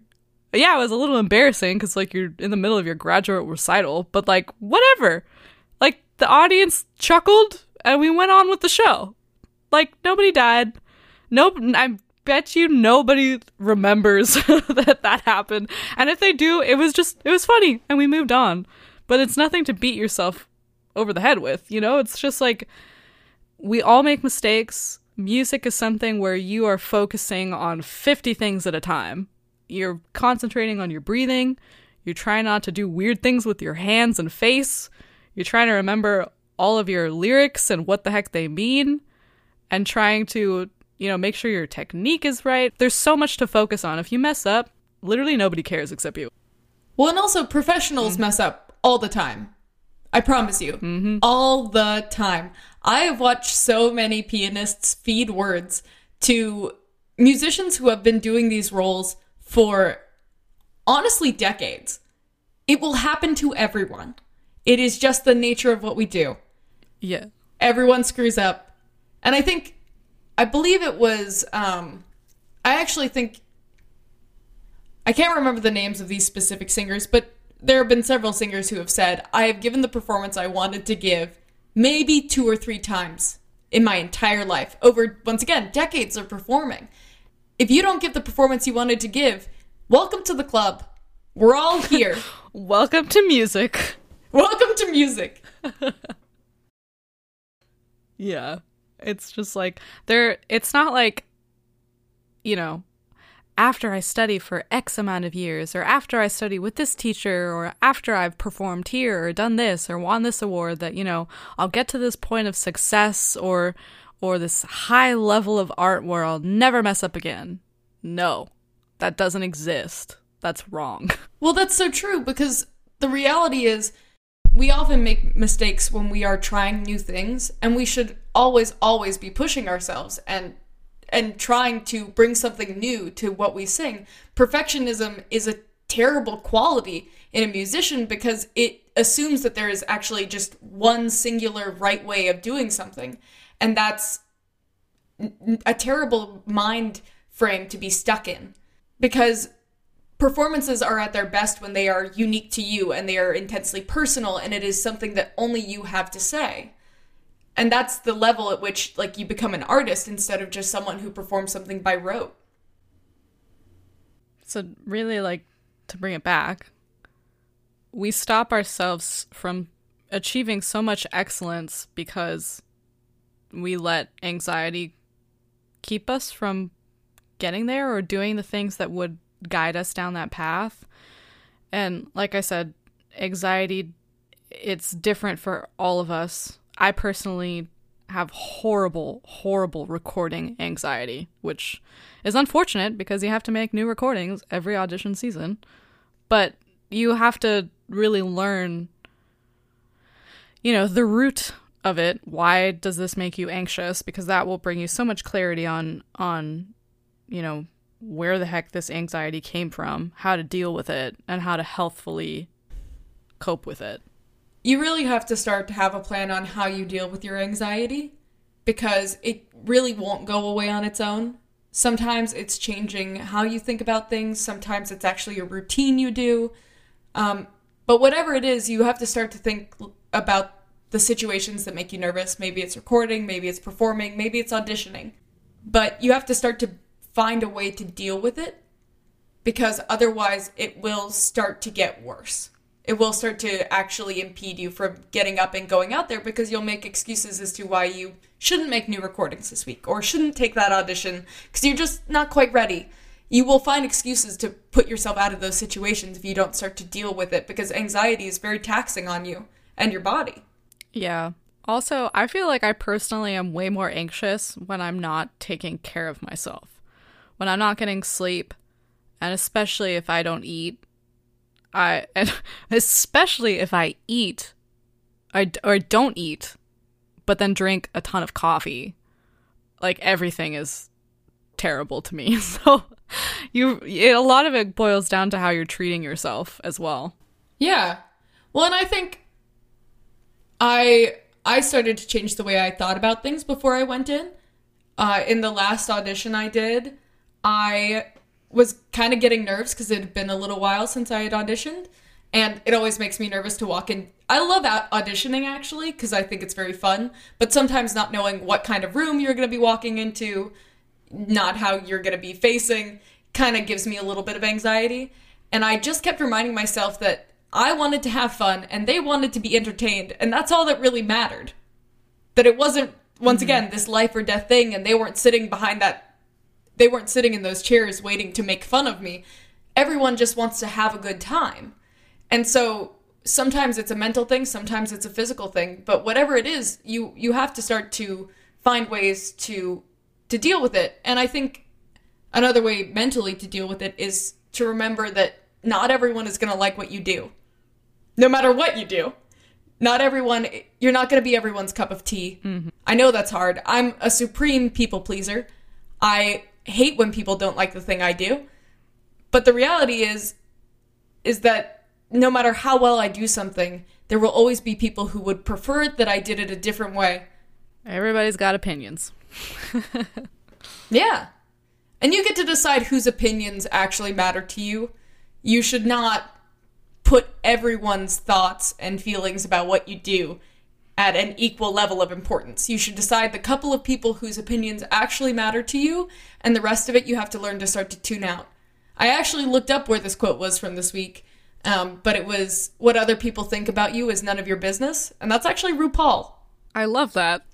yeah, it was a little embarrassing because like you're in the middle of your graduate recital, but like whatever. Like the audience chuckled and we went on with the show. Like nobody died. Nope. I bet you nobody remembers [LAUGHS] that that happened. And if they do, it was just it was funny and we moved on. But it's nothing to beat yourself over the head with, you know? It's just like we all make mistakes. Music is something where you are focusing on 50 things at a time you're concentrating on your breathing. You're trying not to do weird things with your hands and face. You're trying to remember all of your lyrics and what the heck they mean and trying to, you know, make sure your technique is right. There's so much to focus on. If you mess up, literally nobody cares except you. Well, and also professionals mm-hmm. mess up all the time. I promise you. Mm-hmm. All the time. I have watched so many pianists feed words to musicians who have been doing these roles for honestly decades. It will happen to everyone. It is just the nature of what we do. Yeah. Everyone screws up. And I think, I believe it was, um, I actually think, I can't remember the names of these specific singers, but there have been several singers who have said, I have given the performance I wanted to give maybe two or three times in my entire life over, once again, decades of performing. If you don't give the performance you wanted to give, welcome to the club. We're all here. [LAUGHS] Welcome to music. welcome to music. [LAUGHS] Yeah. It's just like there it's not like you know, after I study for X amount of years, or after I study with this teacher, or after I've performed here, or done this, or won this award, that, you know, I'll get to this point of success or or this high level of art where I'll never mess up again. No. That doesn't exist. That's wrong. [LAUGHS] Well, that's so true because the reality is we often make mistakes when we are trying new things and we should always always be pushing ourselves and and trying to bring something new to what we sing. Perfectionism is a terrible quality in a musician because it assumes that there is actually just one singular right way of doing something. And that's a terrible mind frame to be stuck in because performances are at their best when they are unique to you and they are intensely personal and it is something that only you have to say. And that's the level at which like you become an artist instead of just someone who performs something by rote. So really like to bring it back we stop ourselves from achieving so much excellence because we let anxiety keep us from getting there or doing the things that would guide us down that path. And like I said, anxiety it's different for all of us. I personally have horrible, horrible recording anxiety, which is unfortunate because you have to make new recordings every audition season. But you have to really learn, you know, the root of it. Why does this make you anxious? Because that will bring you so much clarity on, on, you know, where the heck this anxiety came from, how to deal with it, and how to healthfully cope with it. You really have to start to have a plan on how you deal with your anxiety because it really won't go away on its own. Sometimes it's changing how you think about things, sometimes it's actually a routine you do. Um, but whatever it is, you have to start to think about the situations that make you nervous. Maybe it's recording, maybe it's performing, maybe it's auditioning. But you have to start to find a way to deal with it because otherwise it will start to get worse. It will start to actually impede you from getting up and going out there because you'll make excuses as to why you shouldn't make new recordings this week or shouldn't take that audition because you're just not quite ready. You will find excuses to put yourself out of those situations if you don't start to deal with it because anxiety is very taxing on you and your body. Yeah. Also, I feel like I personally am way more anxious when I'm not taking care of myself when I'm not getting sleep, and especially if I don't eat, I [LAUGHS] and especially if I eat, I or don't eat, but then drink a ton of coffee, like everything is terrible to me. [LAUGHS] So you it, a lot of it boils down to how you're treating yourself as well. Yeah. Well, and I think I I started to change the way I thought about things before I went in. Uh, in the last audition I did, I was kind of getting nerves because it had been a little while since I had auditioned. And it always makes me nervous to walk in. I love auditioning actually because I think it's very fun, but sometimes not knowing what kind of room you're going to be walking into, not how you're going to be facing, kind of gives me a little bit of anxiety. And I just kept reminding myself that I wanted to have fun and they wanted to be entertained, and that's all that really mattered. That it wasn't, once mm-hmm. again, this life or death thing, and they weren't sitting behind that they weren't sitting in those chairs waiting to make fun of me. Everyone just wants to have a good time. And so sometimes it's a mental thing, sometimes it's a physical thing, but whatever it is, you you have to start to find ways to to deal with it. And I think another way mentally to deal with it is to remember that not everyone is going to like what you do. No matter what you do. Not everyone you're not going to be everyone's cup of tea. Mm-hmm. I know that's hard. I'm a supreme people pleaser. I hate when people don't like the thing I do. But the reality is is that no matter how well I do something, There will always be people who would prefer that I did it a different way. Everybody's got opinions. [LAUGHS] Yeah. And you get to decide whose opinions actually matter to you. You should not put everyone's thoughts and feelings about what you do at an equal level of importance. You should decide the couple of people whose opinions actually matter to you, and the rest of it you have to learn to start to tune out. I actually looked up where this quote was from this week, um, but it was what other people think about you is none of your business, and that's actually RuPaul. I love that.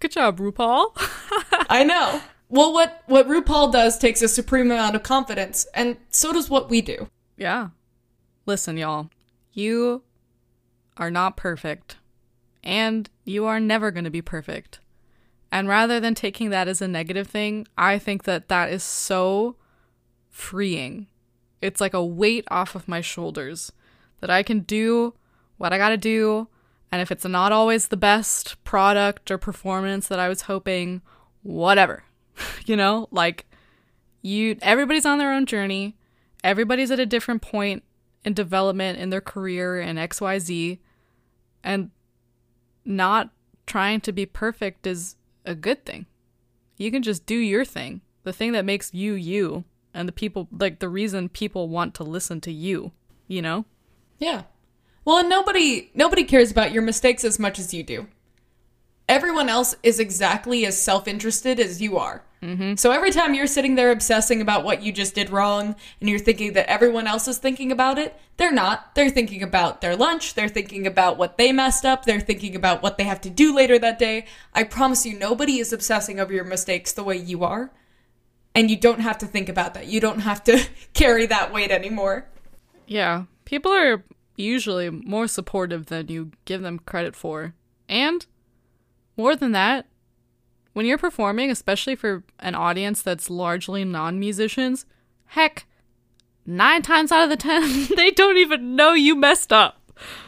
Good job, RuPaul. [LAUGHS] I know. Well, what what RuPaul does takes a supreme amount of confidence, and so does what we do. yeah. Listen, y'all. You are not perfect. And you are never going to be perfect. And rather than taking that as a negative thing, I think that that is so freeing. It's like a weight off of my shoulders that I can do what I got to do. And if it's not always the best product or performance that I was hoping, whatever. [LAUGHS] you know, like you everybody's on their own journey. Everybody's at a different point in development in their career and XYZ. And not trying to be perfect is a good thing. You can just do your thing, the thing that makes you you, and the people, like the reason people want to listen to you, you know? Yeah. Well, and nobody nobody cares about your mistakes as much as you do. Everyone else is exactly as self-interested as you are. Mm-hmm. So every time you're sitting there obsessing about what you just did wrong and you're thinking that everyone else is thinking about it, they're not. They're thinking about their lunch, they're thinking about what they messed up, they're thinking about what they have to do later that day. I promise you nobody is obsessing over your mistakes the way you are. And you don't have to think about that. You don't have to [LAUGHS] carry that weight anymore. Yeah. People are usually more supportive than you give them credit for. And more than that, when you're performing, especially for an audience that's largely non musicians, heck, nine times out of the ten, [LAUGHS] they don't even know you messed up.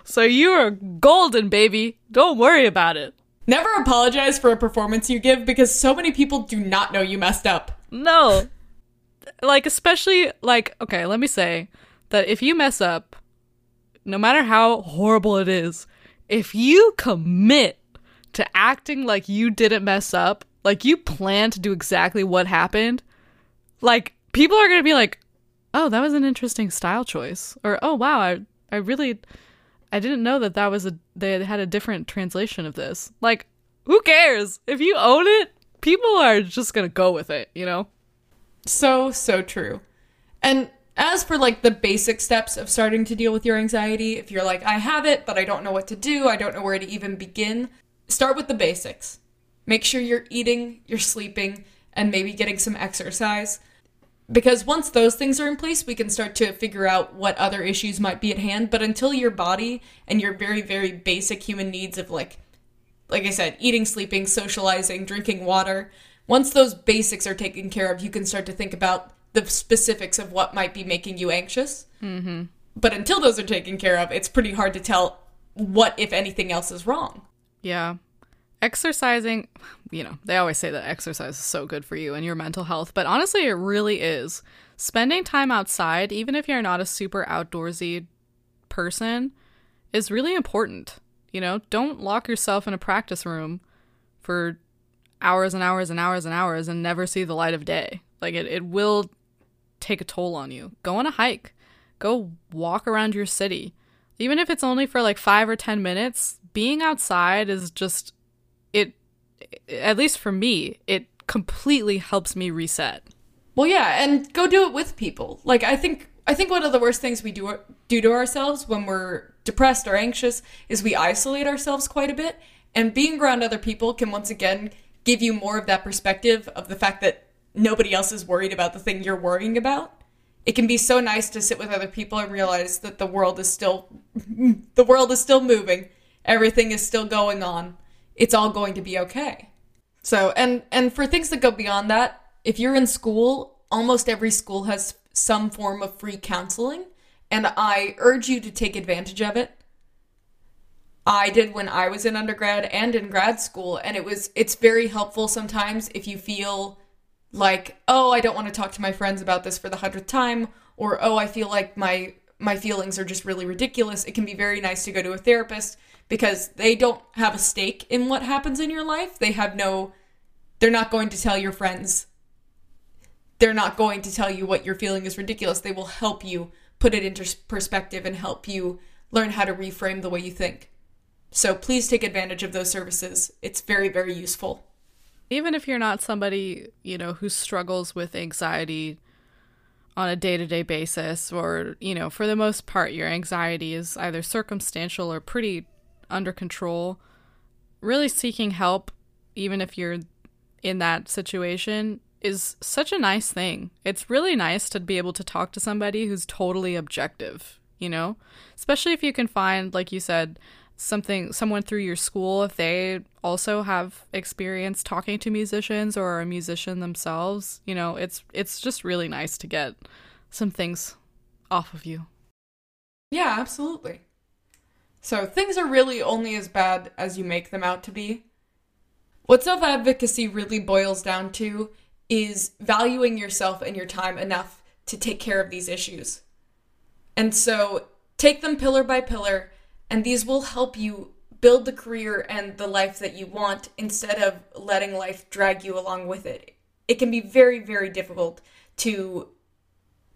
So you are golden, baby. Don't worry about it. Never apologize for a performance you give because so many people do not know you messed up. No. Like, especially, like, okay, let me say that if you mess up, no matter how horrible it is, if you commit to acting like you didn't mess up, like you plan to do exactly what happened, like people are gonna be like, "Oh, that was an interesting style choice," or "Oh, wow, I I really I didn't know that that was a they had a different translation of this." Like, who cares if you own it? People are just gonna go with it, you know. So, so true. And as for like the basic steps of starting to deal with your anxiety, if you're like, I have it, but I don't know what to do, I don't know where to even begin, start with the basics. Make sure you're eating, you're sleeping, and maybe getting some exercise. Because once those things are in place, we can start to figure out what other issues might be at hand. But until your body and your very, very basic human needs of like, like I said, eating, sleeping, socializing, drinking water, once those basics are taken care of, you can start to think about the specifics of what might be making you anxious. Mm-hmm. But until those are taken care of, it's pretty hard to tell what, if anything, else is wrong. Yeah. Exercising, you know, they always say that exercise is so good for you and your mental health, but honestly, it really is. Spending time outside, even if you're not a super outdoorsy person, is really important. You know, don't lock yourself in a practice room for hours and hours and hours and hours and never see the light of day. Like, it, it will take a toll on you. Go on a hike, go walk around your city. Even if it's only for like five or 10 minutes, being outside is just, it, at least for me, it completely helps me reset. Well, yeah, and go do it with people. Like I think I think one of the worst things we do do to ourselves when we're depressed or anxious is we isolate ourselves quite a bit, and being around other people can once again give you more of that perspective of the fact that nobody else is worried about the thing you're worrying about. It can be so nice to sit with other people and realize that the world is still [LAUGHS] the world is still moving. Everything is still going on. It's all going to be okay. So, and and for things that go beyond that, if you're in school, almost every school has some form of free counseling, and I urge you to take advantage of it. I did when I was in undergrad and in grad school, and it was it's very helpful sometimes if you feel like, oh, I don't want to talk to my friends about this for the hundredth time, or oh, I feel like my my feelings are just really ridiculous, it can be very nice to go to a therapist because they don't have a stake in what happens in your life. They have no, they're not going to tell your friends. They're not going to tell you what you're feeling is ridiculous. They will help you put it into perspective and help you learn how to reframe the way you think. So please take advantage of those services. It's very, very useful. Even if you're not somebody, you know, who struggles with anxiety on a day-to-day basis or, you know, for the most part your anxiety is either circumstantial or pretty under control, really seeking help even if you're in that situation is such a nice thing. It's really nice to be able to talk to somebody who's totally objective, you know? Especially if you can find like you said something someone through your school if they also have experience talking to musicians or a musician themselves you know it's it's just really nice to get some things off of you yeah absolutely so things are really only as bad as you make them out to be what self advocacy really boils down to is valuing yourself and your time enough to take care of these issues and so take them pillar by pillar and these will help you build the career and the life that you want instead of letting life drag you along with it. It can be very, very difficult to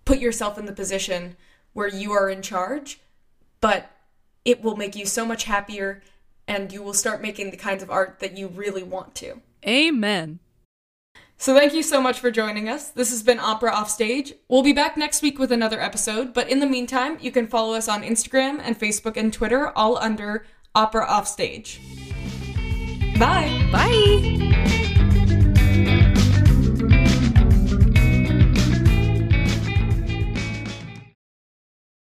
put yourself in the position where you are in charge, but it will make you so much happier and you will start making the kinds of art that you really want to. Amen. So thank you so much for joining us. This has been Opera Off Stage. We'll be back next week with another episode, but in the meantime, you can follow us on Instagram and Facebook and Twitter, all under Opera Off Stage. Bye. Bye.